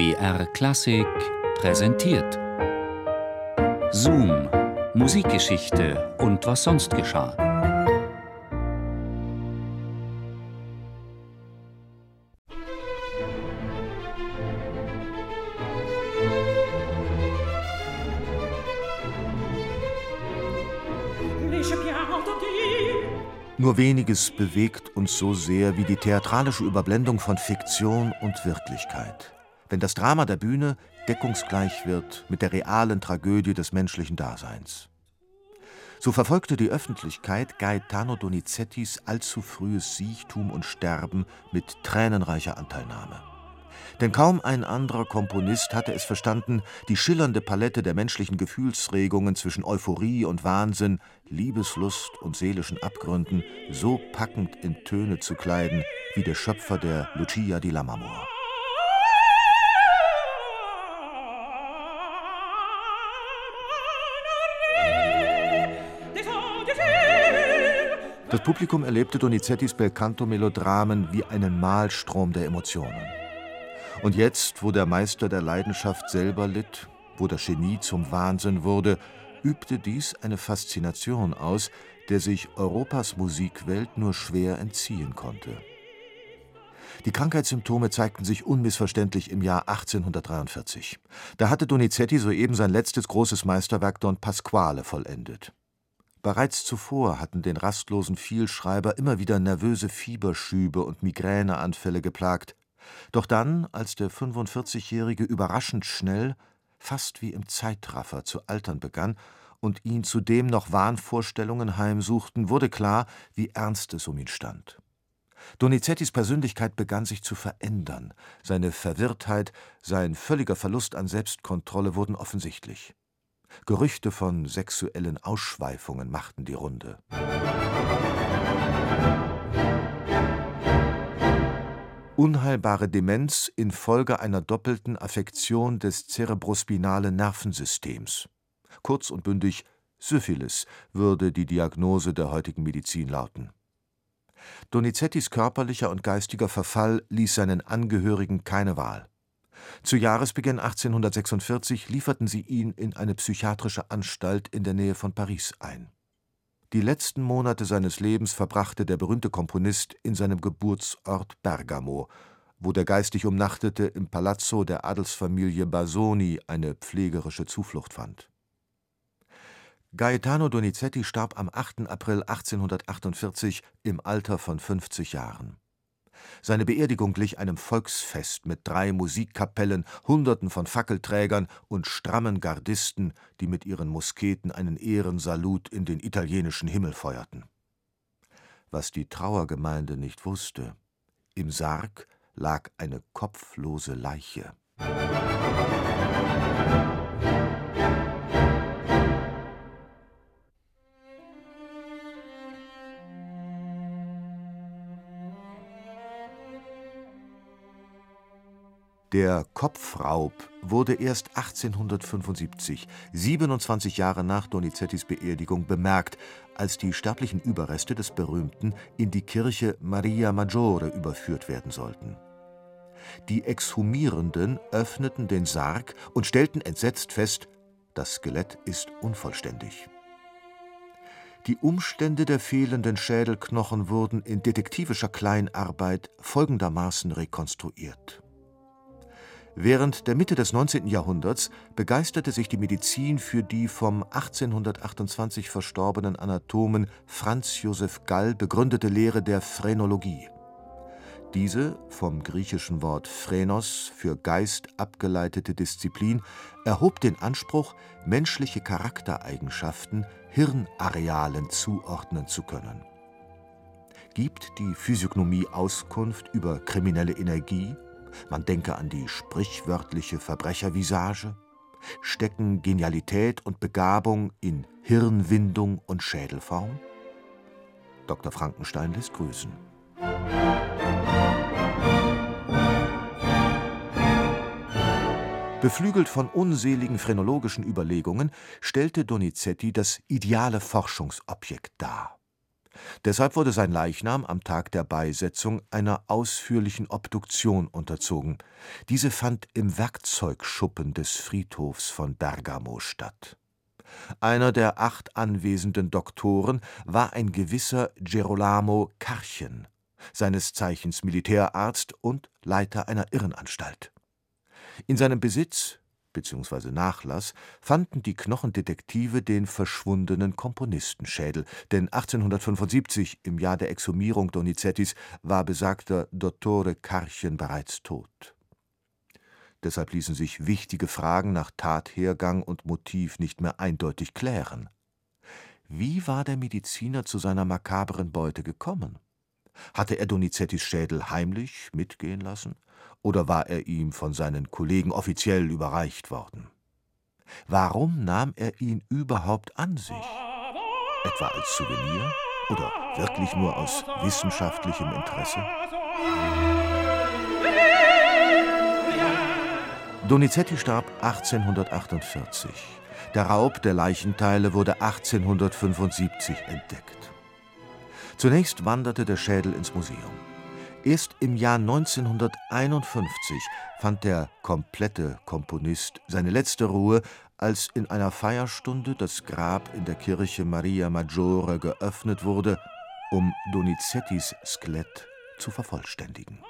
BR Klassik präsentiert. Zoom, Musikgeschichte und was sonst geschah. Nur weniges bewegt uns so sehr wie die theatralische Überblendung von Fiktion und Wirklichkeit. Wenn das Drama der Bühne deckungsgleich wird mit der realen Tragödie des menschlichen Daseins. So verfolgte die Öffentlichkeit Gaetano Donizettis allzu frühes Siechtum und Sterben mit tränenreicher Anteilnahme. Denn kaum ein anderer Komponist hatte es verstanden, die schillernde Palette der menschlichen Gefühlsregungen zwischen Euphorie und Wahnsinn, Liebeslust und seelischen Abgründen so packend in Töne zu kleiden wie der Schöpfer der Lucia di Lammermoor. Das Publikum erlebte Donizettis Belcanto-Melodramen wie einen Mahlstrom der Emotionen. Und jetzt, wo der Meister der Leidenschaft selber litt, wo das Genie zum Wahnsinn wurde, übte dies eine Faszination aus, der sich Europas Musikwelt nur schwer entziehen konnte. Die Krankheitssymptome zeigten sich unmissverständlich im Jahr 1843. Da hatte Donizetti soeben sein letztes großes Meisterwerk Don Pasquale vollendet. Bereits zuvor hatten den rastlosen Vielschreiber immer wieder nervöse Fieberschübe und Migräneanfälle geplagt, doch dann, als der 45-Jährige überraschend schnell, fast wie im Zeitraffer, zu altern begann und ihn zudem noch Wahnvorstellungen heimsuchten, wurde klar, wie ernst es um ihn stand. Donizettis Persönlichkeit begann sich zu verändern, seine Verwirrtheit, sein völliger Verlust an Selbstkontrolle wurden offensichtlich. Gerüchte von sexuellen Ausschweifungen machten die Runde. unheilbare Demenz infolge einer doppelten Affektion des zerebrospinalen Nervensystems. Kurz und bündig Syphilis würde die Diagnose der heutigen Medizin lauten. Donizettis körperlicher und geistiger Verfall ließ seinen Angehörigen keine Wahl. Zu Jahresbeginn 1846 lieferten sie ihn in eine psychiatrische Anstalt in der Nähe von Paris ein die letzten Monate seines Lebens verbrachte der berühmte Komponist in seinem Geburtsort Bergamo, wo der geistig Umnachtete im Palazzo der Adelsfamilie Basoni eine pflegerische Zuflucht fand. Gaetano Donizetti starb am 8. April 1848 im Alter von 50 Jahren seine Beerdigung glich einem Volksfest mit drei Musikkapellen, Hunderten von Fackelträgern und strammen Gardisten, die mit ihren Musketen einen Ehrensalut in den italienischen Himmel feuerten. Was die Trauergemeinde nicht wusste: Im Sarg lag eine kopflose Leiche. Der Kopfraub wurde erst 1875, 27 Jahre nach Donizettis Beerdigung, bemerkt, als die sterblichen Überreste des Berühmten in die Kirche Maria Maggiore überführt werden sollten. Die Exhumierenden öffneten den Sarg und stellten entsetzt fest, das Skelett ist unvollständig. Die Umstände der fehlenden Schädelknochen wurden in detektivischer Kleinarbeit folgendermaßen rekonstruiert Während der Mitte des 19. Jahrhunderts begeisterte sich die Medizin für die vom 1828 verstorbenen Anatomen Franz Joseph Gall begründete Lehre der Phrenologie. Diese, vom griechischen Wort phrenos für Geist abgeleitete Disziplin, erhob den Anspruch, menschliche Charaktereigenschaften Hirnarealen zuordnen zu können. Gibt die Physiognomie Auskunft über kriminelle Energie man denke an die sprichwörtliche Verbrechervisage, stecken Genialität und Begabung in Hirnwindung und Schädelform? Dr. Frankenstein lässt grüßen. Beflügelt von unseligen phrenologischen Überlegungen stellte Donizetti das ideale Forschungsobjekt dar. Deshalb wurde sein Leichnam am Tag der Beisetzung einer ausführlichen Obduktion unterzogen. Diese fand im Werkzeugschuppen des Friedhofs von Bergamo statt. Einer der acht anwesenden Doktoren war ein gewisser Gerolamo Karchen, seines Zeichens Militärarzt und Leiter einer Irrenanstalt. In seinem Besitz bzw. Nachlass fanden die Knochendetektive den verschwundenen Komponistenschädel, denn 1875, im Jahr der Exhumierung Donizettis, war besagter Dottore Karchen bereits tot. Deshalb ließen sich wichtige Fragen nach Tathergang und Motiv nicht mehr eindeutig klären. Wie war der Mediziner zu seiner makabren Beute gekommen? Hatte er Donizettis Schädel heimlich mitgehen lassen? Oder war er ihm von seinen Kollegen offiziell überreicht worden? Warum nahm er ihn überhaupt an sich? Etwa als Souvenir? Oder wirklich nur aus wissenschaftlichem Interesse? Donizetti starb 1848. Der Raub der Leichenteile wurde 1875 entdeckt. Zunächst wanderte der Schädel ins Museum. Erst im Jahr 1951 fand der komplette Komponist seine letzte Ruhe, als in einer Feierstunde das Grab in der Kirche Maria Maggiore geöffnet wurde, um Donizettis Skelett zu vervollständigen